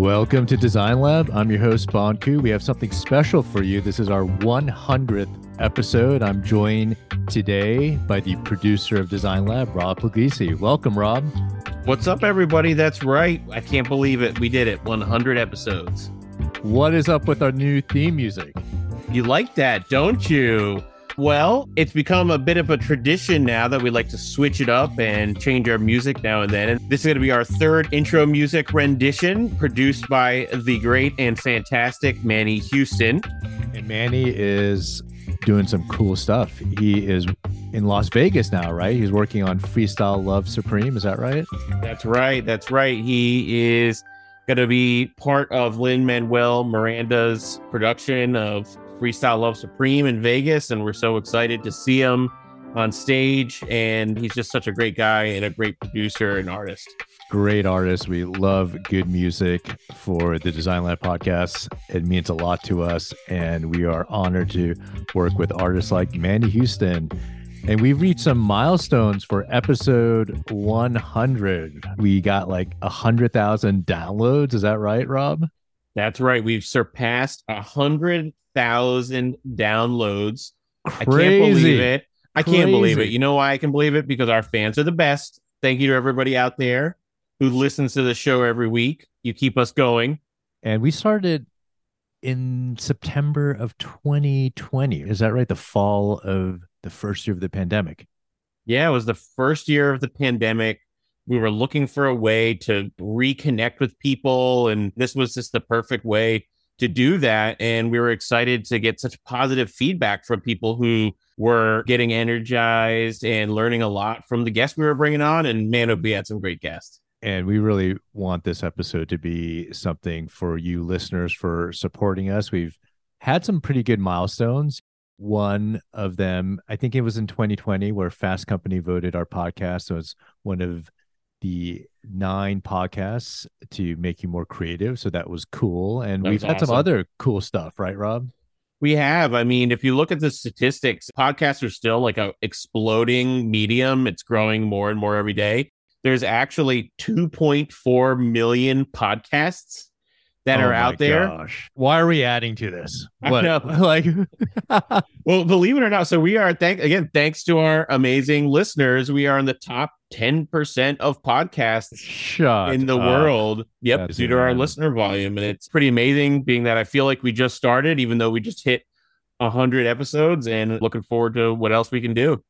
Welcome to Design Lab. I'm your host, Bon Ku. We have something special for you. This is our 100th episode. I'm joined today by the producer of Design Lab, Rob Pugliese. Welcome, Rob. What's up, everybody? That's right. I can't believe it. We did it. 100 episodes. What is up with our new theme music? You like that, don't you? Well, it's become a bit of a tradition now that we like to switch it up and change our music now and then. And this is going to be our third intro music rendition produced by the great and fantastic Manny Houston. And Manny is doing some cool stuff. He is in Las Vegas now, right? He's working on Freestyle Love Supreme. Is that right? That's right. That's right. He is going to be part of Lin Manuel Miranda's production of Freestyle Love Supreme in Vegas, and we're so excited to see him on stage. And he's just such a great guy and a great producer and artist. Great artist. We love good music for the Design Lab podcast. It means a lot to us, and we are honored to work with artists like Mandy Houston. And we've reached some milestones for episode 100. We got like 100,000 downloads. Is that right, Rob? That's right. We've surpassed a hundred thousand downloads. Crazy. I can't believe it. I Crazy. can't believe it. You know why I can believe it? Because our fans are the best. Thank you to everybody out there who listens to the show every week. You keep us going. And we started in September of 2020. Is that right? The fall of the first year of the pandemic. Yeah, it was the first year of the pandemic. We were looking for a way to reconnect with people, and this was just the perfect way to do that. And we were excited to get such positive feedback from people who were getting energized and learning a lot from the guests we were bringing on. And man, oh, we had some great guests. And we really want this episode to be something for you listeners for supporting us. We've had some pretty good milestones. One of them, I think it was in 2020, where Fast Company voted our podcast as one of the nine podcasts to make you more creative. So that was cool. And That we've had some other cool stuff, right, Rob? We have. I mean, if you look at the statistics, podcasts are still like a exploding medium. It's growing more and more every day. There's actually 2.4 million podcasts that Oh are out there. Gosh. Why are we adding to this? What? know. Like, Well, believe it or not, so we are thank again, thanks to our amazing listeners, we are in the top 10% of podcasts shut in the up. world. Yep, That's due to our listener volume. And it's pretty amazing being that I feel like we just started, even though we just hit 100 episodes and looking forward to what else we can do.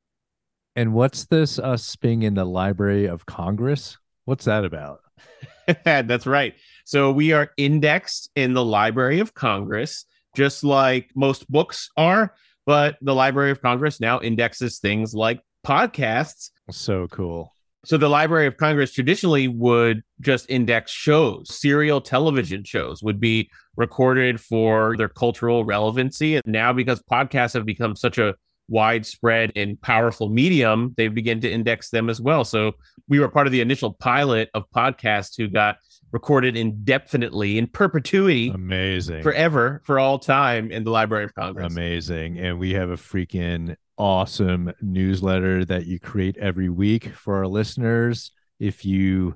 And what's this us being in the Library of Congress? What's that about? That's right. So we are indexed in the Library of Congress, just like most books are. But the Library of Congress now indexes things like podcasts. So cool. So the Library of Congress traditionally would just index shows, serial television shows would be recorded for their cultural relevancy. And now, because podcasts have become such a widespread and powerful medium, they begin to index them as well. So we were part of the initial pilot of podcasts who got recorded indefinitely in perpetuity Amazing. forever for all time in the Library of Congress. Amazing. And we have a freaking awesome newsletter that you create every week for our listeners. If you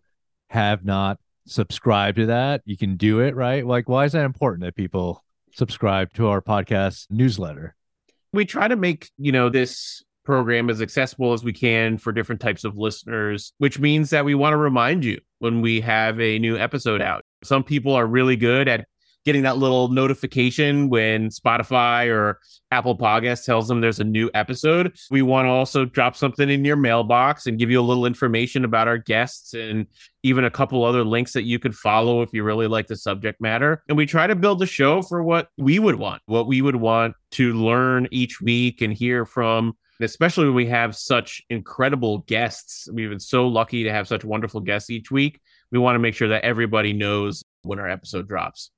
have not subscribed to that, you can do it, right? Like, why is that important that people subscribe to our podcast newsletter? we try to make you know this program as accessible as we can for different types of listeners which means that we want to remind you when we have a new episode out. Some people are really good at getting that little notification when spotify or apple podcast tells them there's a new episode we want to also drop something in your mailbox and give you a little information about our guests and even a couple other links that you could follow if you really like the subject matter. And we try to build the show for what we would want, what we would want to learn each week and hear from, especially when we have such incredible guests. We've been so lucky to have such wonderful guests each week. We want to make sure that everybody knows when our episode drops.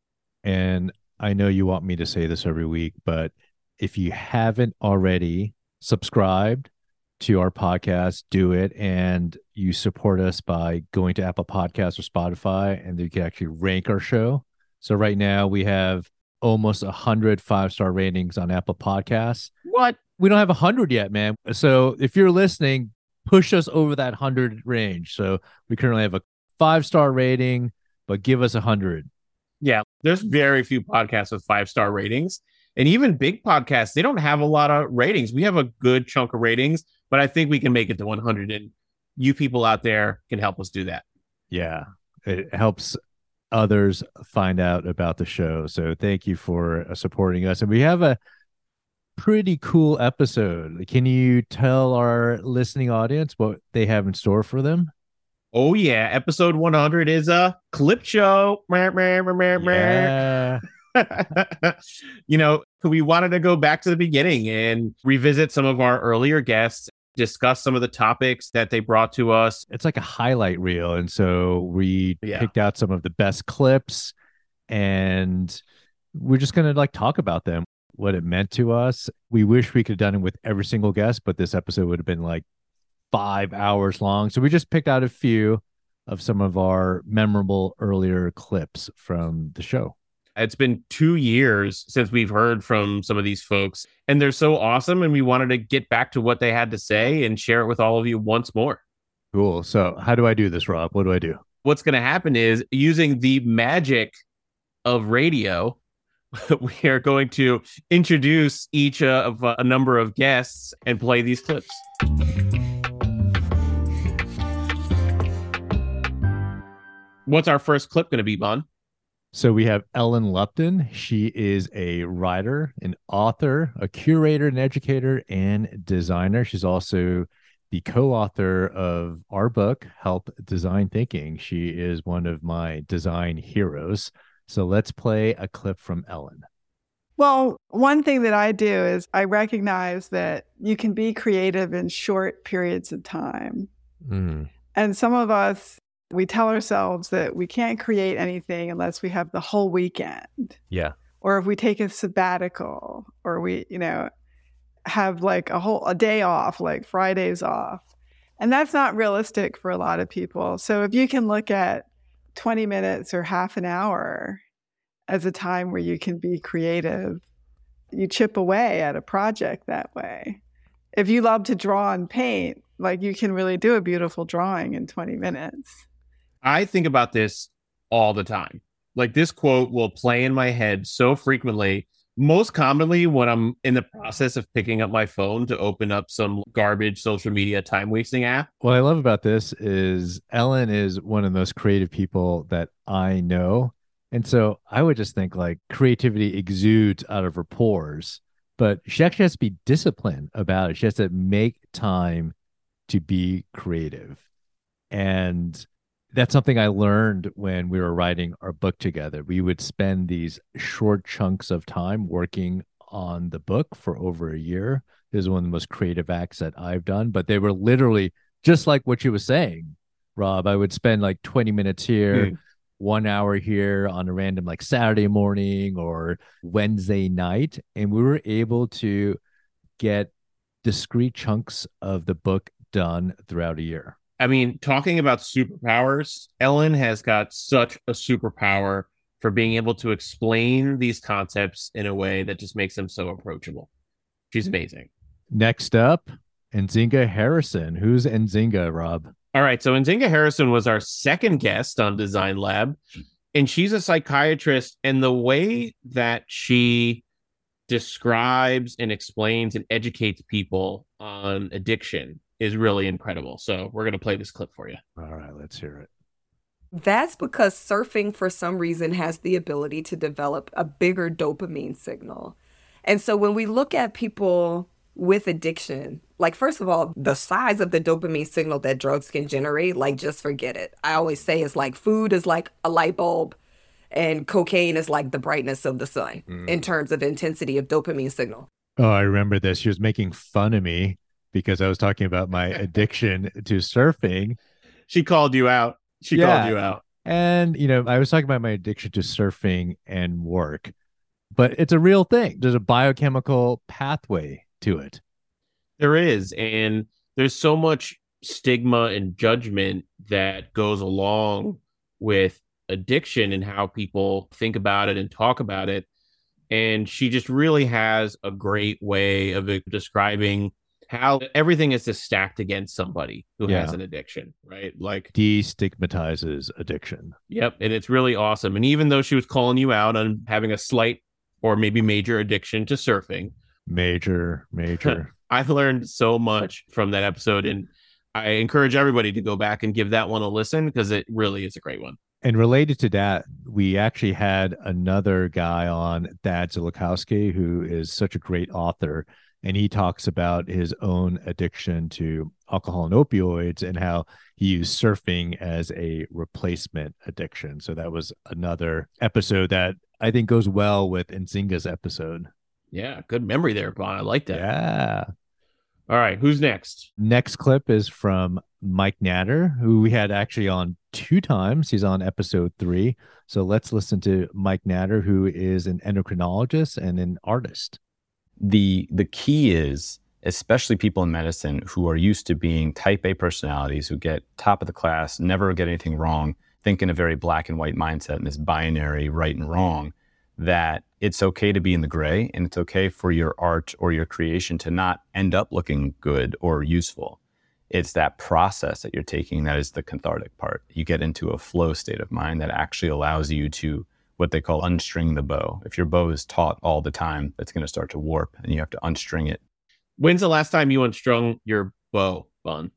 And I know you want me to say this every week, but if you haven't already subscribed to our podcast, do it. And you support us by going to Apple Podcasts or Spotify, and you can actually rank our show. So right now we have almost a hundred five star ratings on Apple Podcasts. What? We don't have a hundred yet, man. So if you're listening, push us over that hundred range. So we currently have a five star rating, but give us a hundred. There's very few podcasts with five star ratings. And even big podcasts, they don't have a lot of ratings. We have a good chunk of ratings, but I think we can make it to 100. And you people out there can help us do that. Yeah. It helps others find out about the show. So thank you for supporting us. And we have a pretty cool episode. Can you tell our listening audience what they have in store for them? Oh yeah, episode 100 is a clip show. Yeah. you know, we wanted to go back to the beginning and revisit some of our earlier guests, discuss some of the topics that they brought to us. It's like a highlight reel. And so we yeah. picked out some of the best clips and we're just going to like talk about them, what it meant to us. We wish we could have done it with every single guest, but this episode would have been like five hours long. So we just picked out a few of some of our memorable earlier clips from the show. It's been two years since we've heard from some of these folks, and they're so awesome. And we wanted to get back to what they had to say and share it with all of you once more. Cool. So, how do I do this, Rob? What do I do? What's going to happen is using the magic of radio, we are going to introduce each uh, of uh, a number of guests and play these clips. What's our first clip going to be, Bon? So we have Ellen Lupton. She is a writer, an author, a curator, an educator, and designer. She's also the co-author of our book, Health Design Thinking. She is one of my design heroes. So let's play a clip from Ellen. Well, one thing that I do is I recognize that you can be creative in short periods of time. Mm. And some of us we tell ourselves that we can't create anything unless we have the whole weekend. Yeah. Or if we take a sabbatical or we, you know, have like a whole a day off, like Fridays off. And that's not realistic for a lot of people. So if you can look at 20 minutes or half an hour as a time where you can be creative, you chip away at a project that way. If you love to draw and paint, like you can really do a beautiful drawing in 20 minutes. I think about this all the time. Like this quote will play in my head so frequently, most commonly when I'm in the process of picking up my phone to open up some garbage social media time wasting app. What I love about this is Ellen is one of the most creative people that I know. And so I would just think like creativity exudes out of her pores, but she actually has to be disciplined about it. She has to make time to be creative. And that's something I learned when we were writing our book together. We would spend these short chunks of time working on the book for over a year. This is one of the most creative acts that I've done, but they were literally just like what you were saying, Rob. I would spend like 20 minutes here, mm. one hour here on a random like Saturday morning or Wednesday night. And we were able to get discrete chunks of the book done throughout a year. I mean, talking about superpowers, Ellen has got such a superpower for being able to explain these concepts in a way that just makes them so approachable. She's amazing. Next up, Nzinga Harrison. Who's Nzinga, Rob? All right. So Nzinga Harrison was our second guest on Design Lab, and she's a psychiatrist. And the way that she describes and explains and educates people on addiction is really incredible. So we're going to play this clip for you. All right, let's hear it. That's because surfing, for some reason, has the ability to develop a bigger dopamine signal. And so when we look at people with addiction, like, first of all, the size of the dopamine signal that drugs can generate, like, just forget it. I always say it's like food is like a light bulb and cocaine is like the brightness of the sun mm. in terms of intensity of dopamine signal. Oh, I remember this. She was making fun of me because I was talking about my addiction to surfing. She called you out. She yeah. called you out. And, you know, I was talking about my addiction to surfing and work, but it's a real thing. There's a biochemical pathway to it. There is. And there's so much stigma and judgment that goes along with addiction and how people think about it and talk about it. And she just really has a great way of describing how everything is just stacked against somebody who Yeah. has an addiction, right? Like, Destigmatizes addiction. yep. And it's really awesome. And even though she was calling you out on having a slight or maybe major addiction to surfing, Major, major. I've learned so much from that episode. And I encourage everybody to go back and give that one a listen because it really is a great one. And related to that, we actually had another guy on, Thad Zilakowski, who is such a great author. And he talks about his own addiction to alcohol and opioids and how he used surfing as a replacement addiction. So that was another episode that I think goes well with Nzinga's episode. Yeah. Good memory there, Bon. I like that. Yeah. All right. Who's next? Next clip is from Mike Natter, who we had actually on two times. He's on episode three. So let's listen to Mike Natter, who is an endocrinologist and an artist. The the key is especially people in medicine who are used to being type A personalities who get top of the class, never get anything wrong, think in a very black and white mindset in this binary right and wrong, that it's okay to be in the gray and it's okay for your art or your creation to not end up looking good or useful. It's that process that you're taking that is the cathartic part. You get into a flow state of mind that actually allows you to what they call unstring the bow. If your bow is taut all the time, it's going to start to warp and you have to unstring it. When's the last time you unstrung your bow, Bon?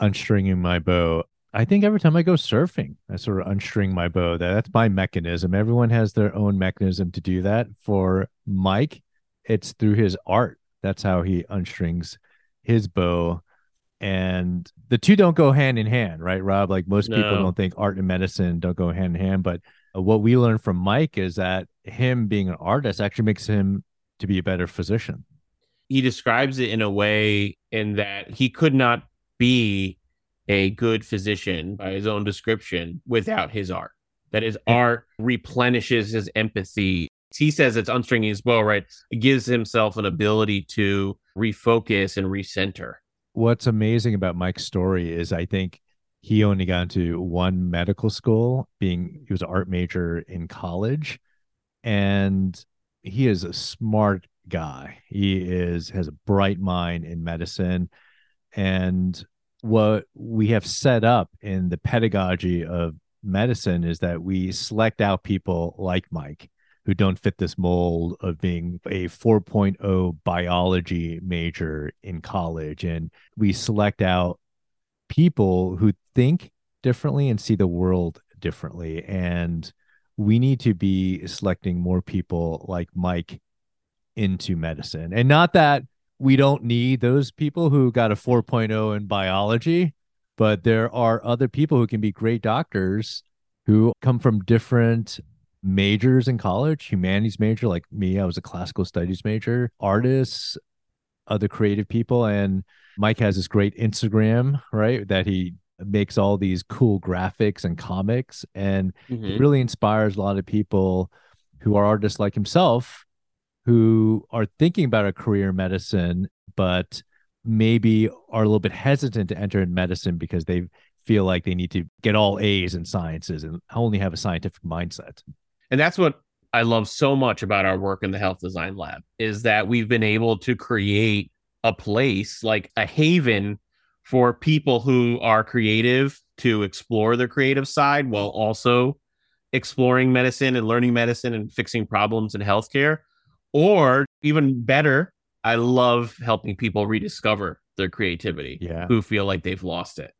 Unstringing my bow. I think every time I go surfing, I sort of unstring my bow. That's my mechanism. Everyone has their own mechanism to do that. For Mike, it's through his art. That's how he unstrings his bow. And the two don't go hand in hand, right, Rob? Like most people don't think art and medicine don't go hand in hand. But what we learned from Mike is that him being an artist actually makes him to be a better physician. He describes it in a way in that he could not be a good physician by his own description without his art. That his art replenishes his empathy. He says it's unstringing his bow, right? It gives himself an ability to refocus and recenter. what's amazing about Mike's story is I think he only got into one medical school, being he was an art major in college, and he is a smart guy. He is has a bright mind in medicine, and what we have set up in the pedagogy of medicine is that we select out people like Mike who don't fit this mold of being a 4.0 biology major in college and we select out people who think differently and see the world differently. And we need to be selecting more people like Mike into medicine. And not that we don't need those people who got a 4.0 in biology but there are other people who can be great doctors who come from different majors in college humanities major like me i was a classical studies major artists other creative people. And mike has this great instagram right that he makes all these cool graphics and comics and it mm-hmm. really inspires a lot of people who are artists like himself who are thinking about a career in medicine but maybe are a little bit hesitant to enter in medicine because they feel like they need to get all A's in sciences and only have a scientific mindset. And that's what I love so much about our work in the health design lab is that we've been able to create a place like a haven for people who are creative to explore their creative side while also exploring medicine and learning medicine and fixing problems in healthcare. Or even better, I love helping people rediscover their creativity Yeah. who feel like they've lost it.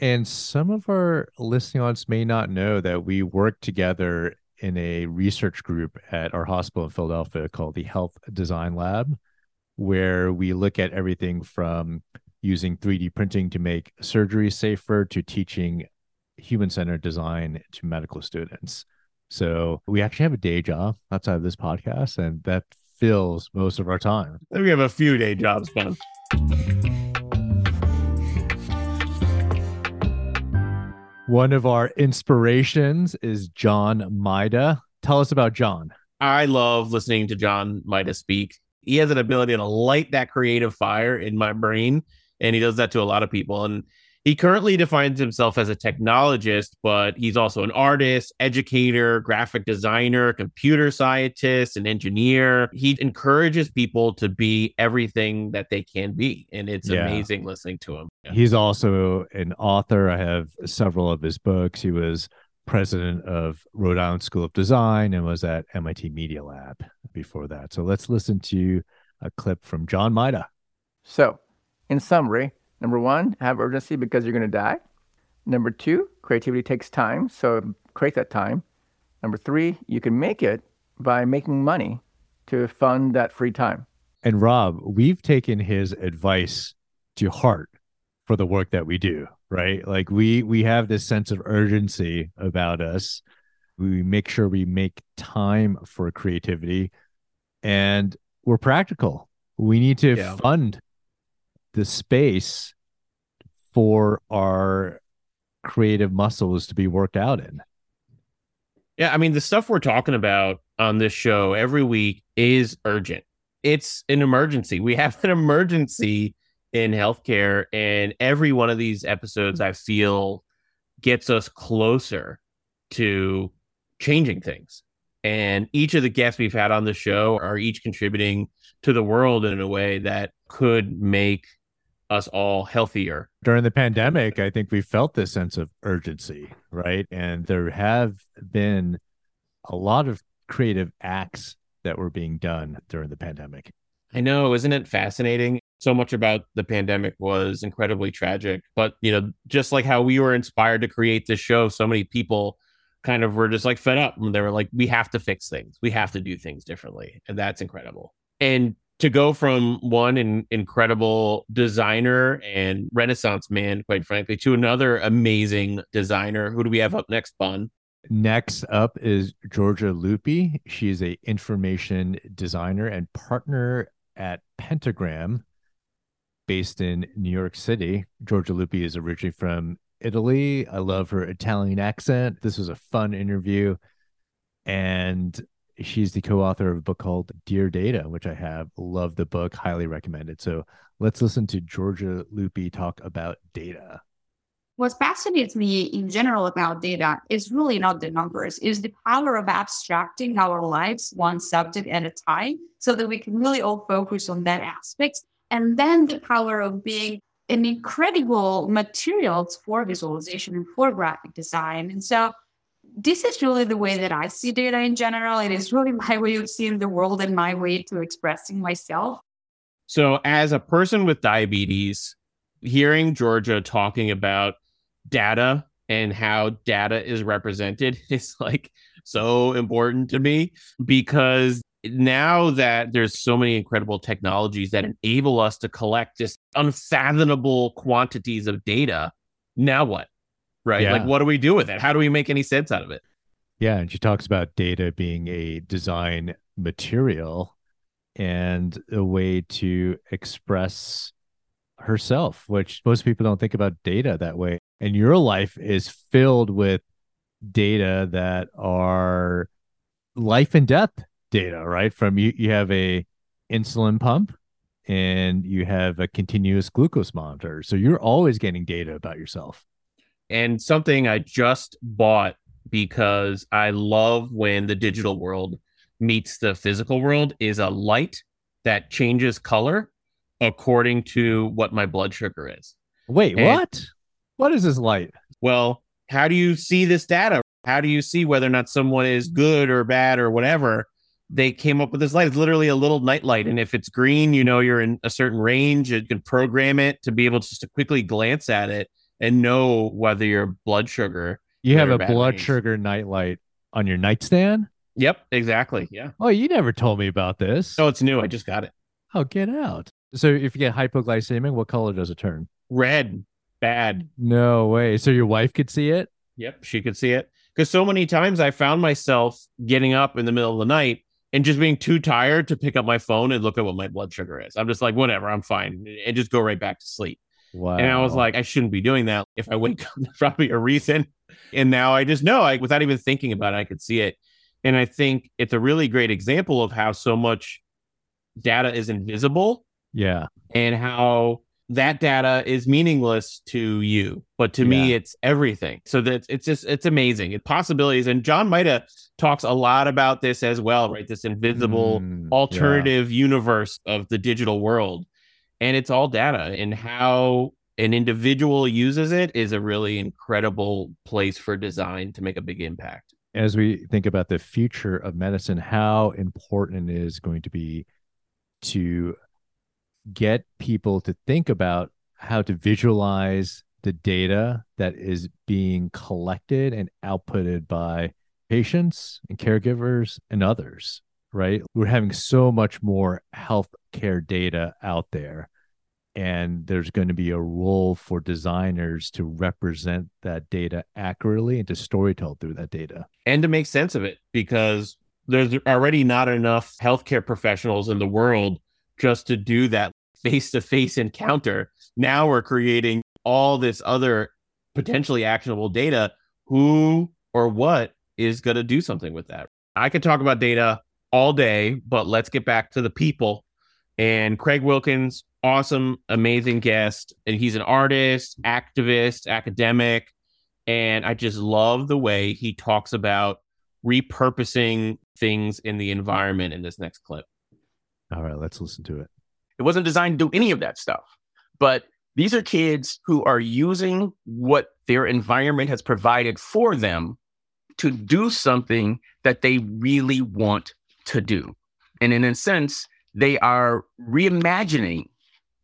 And some of our listening audience may not know that we work together in a research group at our hospital in Philadelphia called the Health Design Lab, where we look at everything from using 3D printing to make surgery safer to teaching human centered design to medical students. So we actually have a day job outside of this podcast, and that fills most of our time. We have a few day jobs, fun. One of our inspirations is John Maeda. Tell us about John. I love listening to John Maeda's speak. He has an ability to light that creative fire in my brain, and he does that to a lot of people. And He currently defines himself as a technologist, but he's also an artist, educator, graphic designer, computer scientist, an engineer. He encourages people to be everything that they can be. And it's Yeah. amazing listening to him. He's also an author. I have several of his books. He was president of Rhode Island School of Design and was at MIT Media Lab before that. So let's listen to a clip from John Maeda. So, in summary, number one, have urgency because you're going to die. Number two, creativity takes time, so create that time. Number three, you can make it by making money to fund that free time. And Rob, we've taken his advice to heart for the work that we do, right? Like we we have this sense of urgency about us. We make sure we make time for creativity and we're practical. We need to Yeah. fund the space for our creative muscles to be worked out in. Yeah, I mean, the stuff we're talking about on this show every week is urgent. It's an emergency. We have an emergency in healthcare, and every one of these episodes, I feel, gets us closer to changing things. And each of the guests we've had on the show are each contributing to the world in a way that could make us all healthier. during the pandemic, I think we felt this sense of urgency, right? And there have been a lot of creative acts that were being done during the pandemic. I know, isn't it fascinating? So much about the pandemic was incredibly tragic, but you know, just like how we were inspired to create this show, so many people kind of were just like fed up and they were like, we have to fix things. We have to do things differently. And that's incredible. And to go from one in, incredible designer and renaissance man, quite frankly, to another amazing designer. Who do we have up next, Bun? Next up is Giorgia Lupi. She's a information designer and partner at Pentagram based in New York City. Giorgia Lupi is originally from Italy. I love her Italian accent. This was a fun interview. And she's the co-author of a book called Dear Data, which I have. Love the book, highly recommended. So let's listen to Giorgia Lupi talk about data. what fascinates me in general about data is really not the numbers, is the power of abstracting our lives one subject at a time so that we can really all focus on that aspect. And then the power of being an incredible materials for visualization and for graphic design. And so this is really the way that I see data in general. It is really my way of seeing the world and my way to expressing myself. So, as a person with diabetes, hearing Giorgia talking about data and how data is represented is like so important to me because now that there's so many incredible technologies that enable us to collect just unfathomable quantities of data, now what? Right? Yeah. Like, what do we do with it? How do we make any sense out of it? Yeah, and she talks about data being a design material and a way to express herself, which most people don't think about data that way. And your life is filled with data that are life and death data, right? From you you have a insulin pump and you have a continuous glucose monitor. So you're always getting data about yourself. And something I just bought because I love when the digital world meets the physical world is a light that changes color according to what my blood sugar is. Wait, And- what? What is this light? Well, how do you see this data? How do you see whether or not someone is good or bad or whatever? They came up with this light. It's literally a little night light. And if it's green, you know you're in a certain range. You can program it to be able to just to quickly glance at it and know whether your blood sugar. You have a blood range. sugar nightlight on your nightstand? Yep, exactly. Yeah. Oh, you never told me about this. Oh, it's new. I just got it. Oh, get out. So if you get hypoglycemic, what color does it turn? Red, bad. No way. So your wife could see it? Yep, she could see it. Because so many times I found myself getting up in the middle of the night and just being too tired to pick up my phone and look at what my blood sugar is. I'm just like, whatever, I'm fine, and just go right back to sleep. Wow. And I was like, I shouldn't be doing that. If I wake up, there's probably a reason. And now I just know, I, without even thinking about it, I could see it. And I think it's a really great example of how so much data is invisible yeah. and how that data is meaningless to you, but to me, it's everything. So that it's just it's amazing. It possibilities, and John Maeda talks a lot about this as well, right? This invisible Mm, alternative universe of the digital world, and it's all data. And how an individual uses it is a really mm-hmm. incredible place for design to make a big impact. as we think about the future of medicine, how important it is going to be to get people to think about how to visualize the data that is being collected and outputted by patients and caregivers and others, right? We're having so much more healthcare data out there. And there's going to be a role for designers to represent that data accurately and to storytell through that data. and to make sense of it because there's already not enough healthcare professionals in the world just to do that face to face encounter. Now we're creating all this other potentially actionable data. Who or what is going to do something with that? I could talk about data all day, but let's get back to the people. And Craig Wilkins, awesome, amazing guest. And he's an artist, activist, academic. And I just love the way he talks about repurposing things in the environment in this next clip. All right, let's listen to it. It wasn't designed to do any of that stuff. But these are kids who are using what their environment has provided for them to do something that they really want to do. And in a sense, they are reimagining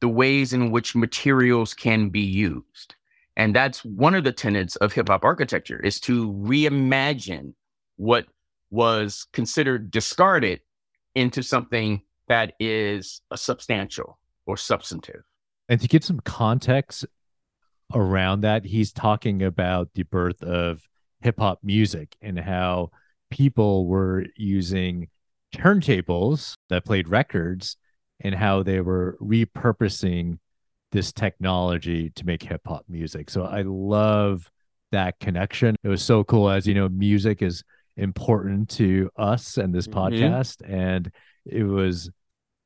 the ways in which materials can be used. And that's one of the tenets of hip hop architecture is to reimagine what was considered discarded into something that is a substantial or substantive. And to give some context around that, he's talking about the birth of hip hop music and how people were using turntables that played records and how they were repurposing this technology to make hip hop music. So I love that connection. It was so cool as you know music is important to us and this Mhm. podcast and it was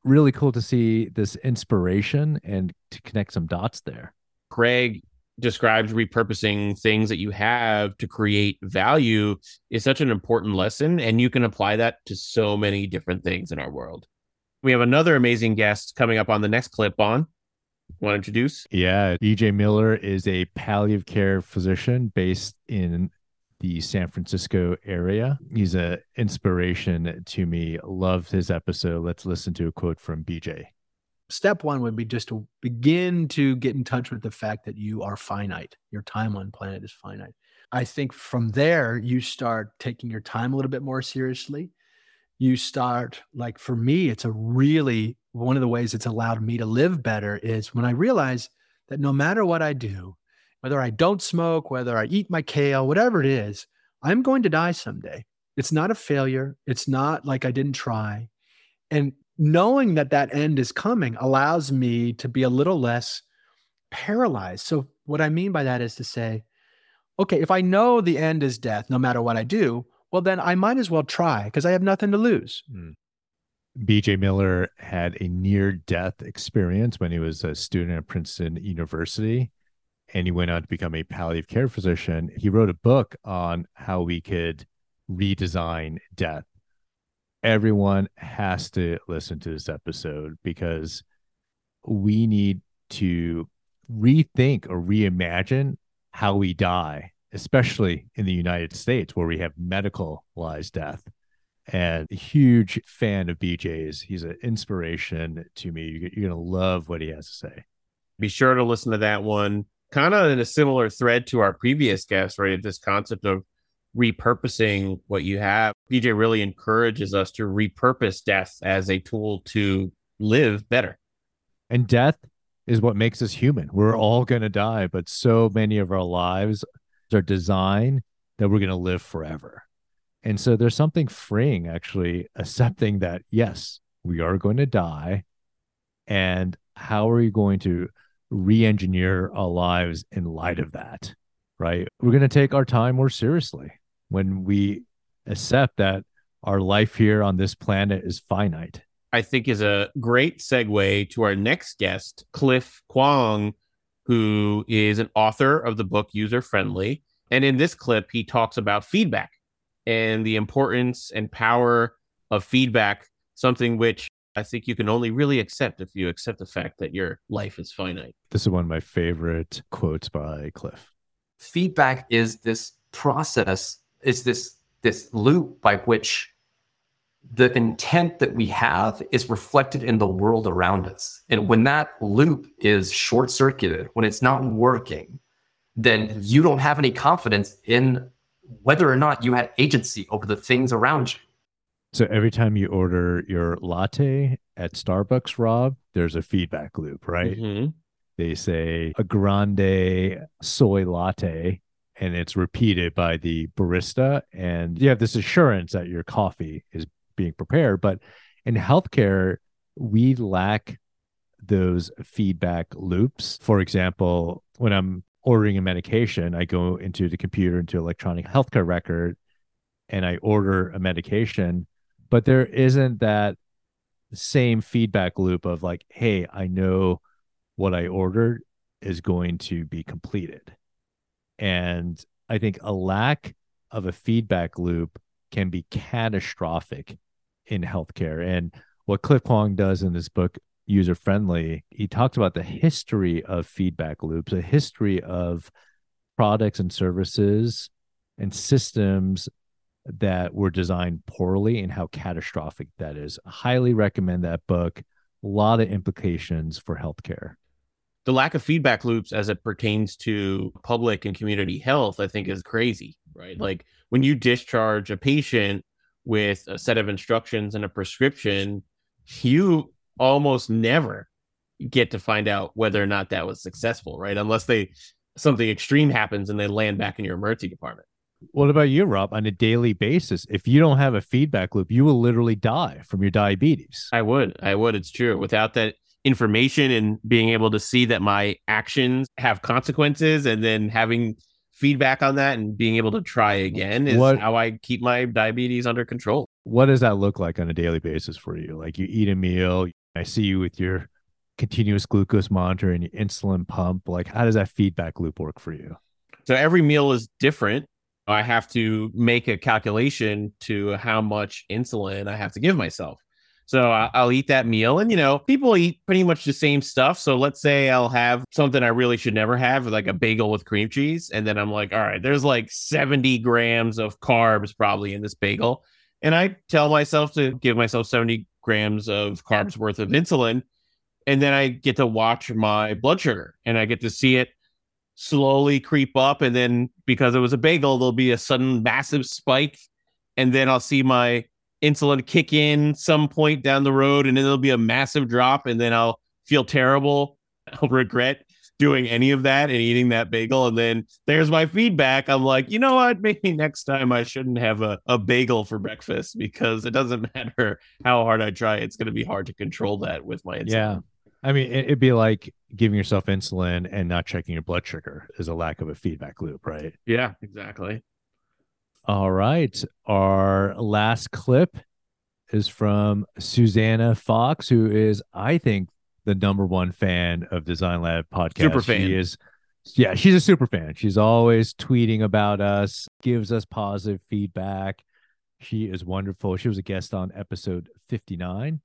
really cool to see this inspiration and to connect some dots there. Craig describes repurposing things that you have to create value is such an important lesson, and you can apply that to so many different things in our world. We have another amazing guest coming up on the next clip. On, want to introduce? Yeah, BJ Miller is a palliative care physician based in the San Francisco area. He's a inspiration to me. Loved his episode. Let's listen to a quote from BJ. Step one would be just to begin to get in touch with the fact that you are finite. Your time on planet is finite. I think from there, you start taking your time a little bit more seriously. You start, like for me, it's a really one of the ways it's allowed me to live better is when I realize that no matter what I do, whether I don't smoke, whether I eat my kale, whatever it is, I'm going to die someday. It's not a failure. It's not like I didn't try. And knowing that that end is coming allows me to be a little less paralyzed. So, what I mean by that is to say, okay, if I know the end is death, no matter what I do, well, then I might as well try because I have nothing to lose. Hmm. BJ Miller had a near death experience when he was a student at Princeton University and he went on to become a palliative care physician. He wrote a book on how we could redesign death. Everyone has to listen to this episode because we need to rethink or reimagine how we die, especially in the United States where we have medicalized death and a huge fan of BJ's. He's an inspiration to me. You're, going to love what he has to say. Be sure to listen to that one. Kind of in a similar thread to our previous guest, right? This concept of repurposing what you have. BJ really encourages us to repurpose death as a tool to live better. And death is what makes us human. We're all going to die, but so many of our lives are designed that we're going to live forever. And so there's something freeing actually accepting that, yes, we are going to die. And how are we going to re engineer our lives in light of that? Right. We're going to take our time more seriously when we accept that our life here on this planet is finite. I think is a great segue to our next guest, Cliff Kuang, who is an author of the book User Friendly. And in this clip, he talks about feedback and the importance and power of feedback, something which I think you can only really accept if you accept the fact that your life is finite. This is one of my favorite quotes by Cliff. Feedback is this process, is this this loop by which the intent that we have is reflected in the world around us. And when that loop is short circuited, when it's not working, then you don't have any confidence in whether or not you had agency over the things around you. So every time you order your latte at Starbucks, Rob, there's a feedback loop, right? Mm-hmm. They say a grande soy latte and it's repeated by the barista and you have this assurance that your coffee is being prepared but in healthcare we lack those feedback loops. For example when i'm ordering a medication i go into the computer into electronic healthcare record and i order a medication but there isn't that same feedback loop of like hey i know what i ordered is going to be completed and i think a lack of a feedback loop can be catastrophic in healthcare. And what Cliff Kuang does in this book, User Friendly, he talks about the history of feedback loops, a history of products and services and systems that were designed poorly and how catastrophic that is. highly recommend that book. A lot of implications for healthcare. The lack of feedback loops as it pertains to public and community health, I think, is crazy, right? Like when you discharge a patient with a set of instructions and a prescription, you almost never get to find out whether or not that was successful, right? Unless they something extreme happens and they land back in your emergency department. What about you, Rob? On a daily basis, if you don't have a feedback loop, you will literally die from your diabetes. I would. I would. It's true. Without that information and being able to see that my actions have consequences and then having feedback on that and being able to try again is what, how I keep my diabetes under control. What does that look like on a daily basis for you? Like you eat a meal, I see you with your continuous glucose monitor and your insulin pump. Like how does that feedback loop work for you? So every meal is different. I have to make a calculation to how much insulin I have to give myself. So I'll eat that meal. And, you know, people eat pretty much the same stuff. So let's say I'll have something I really should never have, like a bagel with cream cheese. And then I'm like, all right, there's like 70 grams of carbs probably in this bagel. And I tell myself to give myself 70 grams of carbs worth of insulin. And then I get to watch my blood sugar and I get to see it slowly creep up. And then because it was a bagel, there'll be a sudden massive spike. And then I'll see my insulin kick in some point down the road and then there'll be a massive drop and then I'll feel terrible. I'll regret doing any of that and eating that bagel. And then there's my feedback. I'm like, you know what? Maybe next time I shouldn't have a, a bagel for breakfast because it doesn't matter how hard I try. It's going to be hard to control that with my insulin. Yeah. I mean, it'd be like giving yourself insulin and not checking your blood sugar is a lack of a feedback loop, right? Yeah, exactly. All right. Our last clip is from Susannah Fox, who is, I think, the number one fan of Design Lab podcast. Super fan. She is, yeah, she's a super fan. She's always tweeting about us, gives us positive feedback. She is wonderful. She was a guest on episode 59.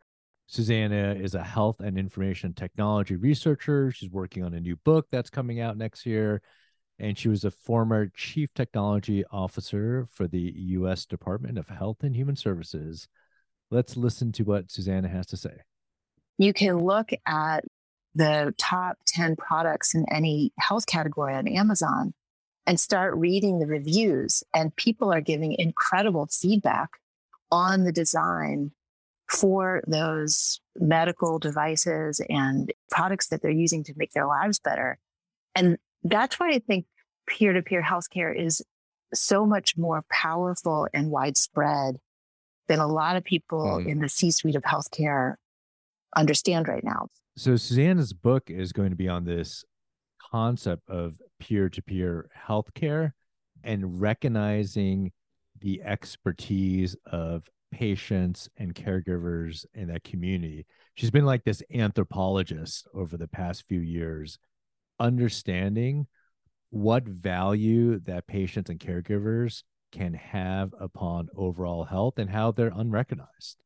Susannah is a health and information technology researcher. She's working on a new book that's coming out next year and she was a former chief technology officer for the U.S. Department of Health and Human Services. Let's listen to what Susannah has to say. You can look at the top 10 products in any health category on Amazon and start reading the reviews, and people are giving incredible feedback on the design for those medical devices and products that they're using to make their lives better. And that's why I think peer to peer healthcare is so much more powerful and widespread than a lot of people mm. in the C suite of healthcare understand right now. So, Susannah's book is going to be on this concept of peer to peer healthcare and recognizing the expertise of patients and caregivers in that community. She's been like this anthropologist over the past few years, understanding what value that patients and caregivers can have upon overall health and how they're unrecognized.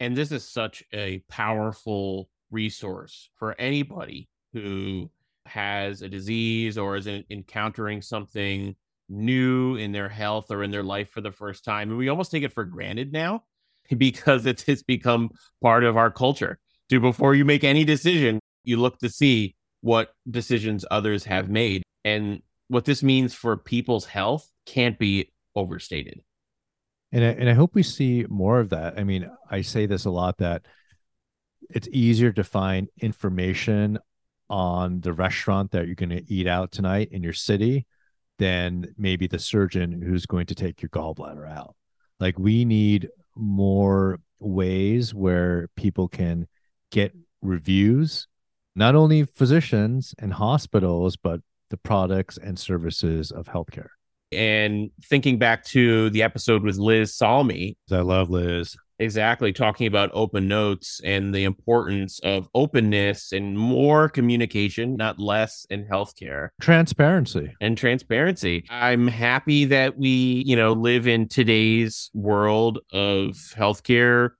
And this is such a powerful resource for anybody who has a disease or is encountering something new in their health or in their life for the first time. And we almost take it for granted now because it's, it's become part of our culture. To before you make any decision, you look to see what decisions others have made. And what this means for people's health can't be overstated. And I, and I hope we see more of that. I mean, I say this a lot that it's easier to find information on the restaurant that you're going to eat out tonight in your city than maybe the surgeon who's going to take your gallbladder out. Like we need more ways where people can get reviews, not only physicians and hospitals, but the products and services of healthcare. And thinking back to the episode with Liz Salmi, I love Liz. Exactly, talking about open notes and the importance of openness and more communication, not less in healthcare. Transparency. And transparency. I'm happy that we, you know, live in today's world of healthcare.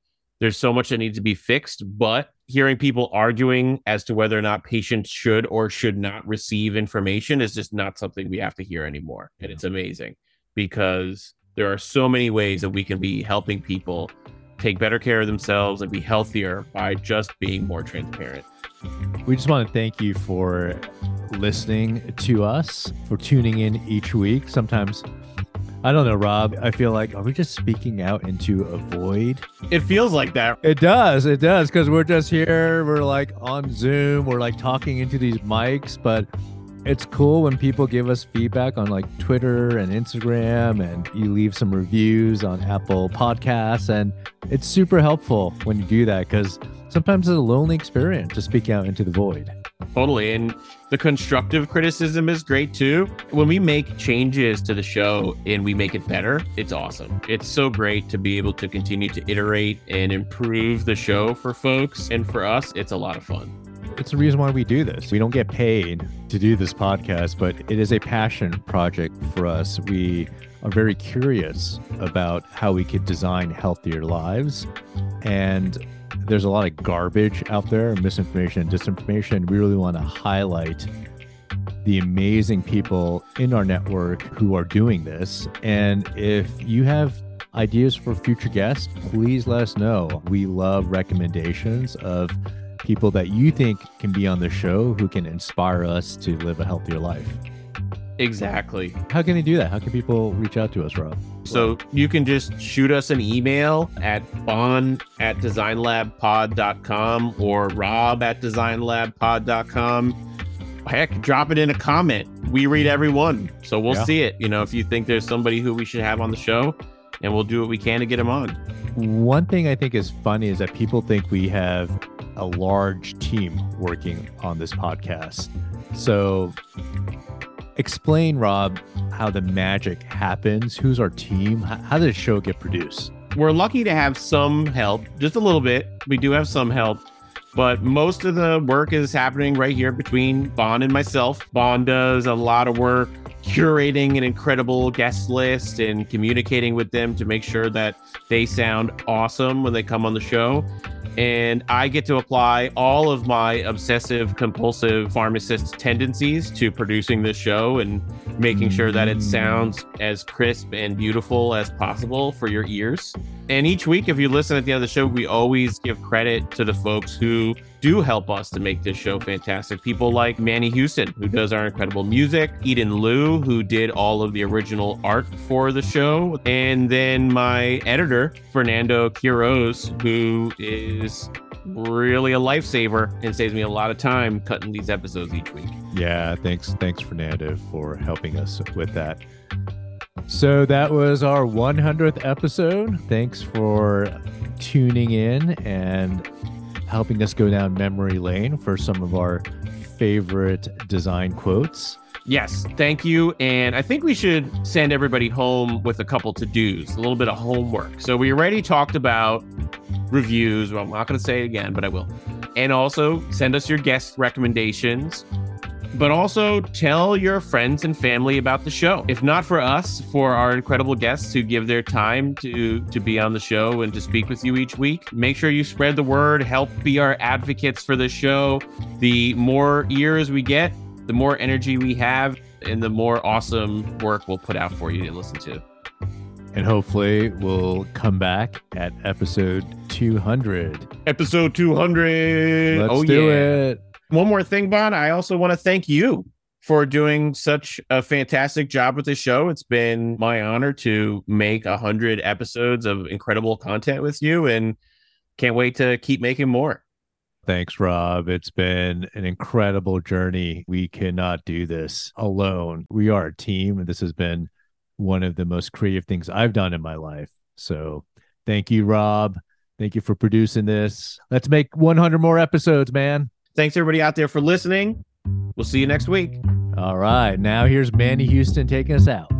There's so much that needs to be fixed, but hearing people arguing as to whether or not patients should or should not receive information is just not something we have to hear anymore. And it's amazing because there are so many ways that we can be helping people take better care of themselves and be healthier by just being more transparent. We just want to thank you for listening to us, for tuning in each week. Sometimes I don't know, Rob. I feel like are we just speaking out into a void? It feels like that. It does. It does because we're just here. We're like on Zoom. We're like talking into these mics, but it's cool when people give us feedback on like Twitter and Instagram and you leave some reviews on Apple Podcasts. And it's super helpful when you do that because sometimes it's a lonely experience to speak out into the void. Totally. And the constructive criticism is great too. When we make changes to the show and we make it better, it's awesome. It's so great to be able to continue to iterate and improve the show for folks. And for us, it's a lot of fun. It's the reason why we do this. We don't get paid to do this podcast, but it is a passion project for us. We are very curious about how we could design healthier lives. And there's a lot of garbage out there, misinformation disinformation. We really want to highlight the amazing people in our network who are doing this. And if you have ideas for future guests, please let us know. We love recommendations of people that you think can be on the show who can inspire us to live a healthier life. Exactly. How can they do that? How can people reach out to us, Rob? So you can just shoot us an email at bon at designlabpod.com or rob at designlabpod.com. Heck, drop it in a comment. We read every one. So we'll yeah. see it. You know, if you think there's somebody who we should have on the show, and we'll do what we can to get them on. One thing I think is funny is that people think we have a large team working on this podcast. So explain, Rob, how the magic happens. Who's our team? How did the show get produced? We're lucky to have some help, just a little bit. We do have some help, but most of the work is happening right here between Bon and myself. Bon does a lot of work curating an incredible guest list and communicating with them to make sure that they sound awesome when they come on the show and I get to apply all of my obsessive compulsive pharmacist tendencies to producing this show and making sure that it sounds as crisp and beautiful as possible for your ears. And each week, if you listen at the end of the show, we always give credit to the folks who do help us to make this show fantastic. People like Manny Houston, who does our incredible music, Eden Liu, who did all of the original art for the show, and then my editor, Fernando Quiroz, who is really a lifesaver and saves me a lot of time cutting these episodes each week. Yeah, thanks, thanks Fernando for helping us with that. So that was our 100th episode. Thanks for tuning in and helping us go down memory lane for some of our favorite design quotes. Yes, thank you. And I think we should send everybody home with a couple to dos, a little bit of homework. So we already talked about reviews. Well, I'm not going to say it again, but I will. And also send us your guest recommendations. But also tell your friends and family about the show. If not for us, for our incredible guests who give their time to to be on the show and to speak with you each week, make sure you spread the word. Help be our advocates for the show. The more ears we get, the more energy we have, and the more awesome work we'll put out for you to listen to. And hopefully we'll come back at episode 200. Episode 200. Let's oh, do yeah. it. One more thing, Bon. I also want to thank you for doing such a fantastic job with the show. It's been my honor to make a hundred episodes of incredible content with you, and can't wait to keep making more. Thanks, Rob. It's been an incredible journey. We cannot do this alone. We are a team, and this has been one of the most creative things I've done in my life. So thank you, Rob. Thank you for producing this. Let's make 100 more episodes, man. Thanks, everybody out there, for listening. We'll see you next week. All right. Now here's Manny Houston taking us out.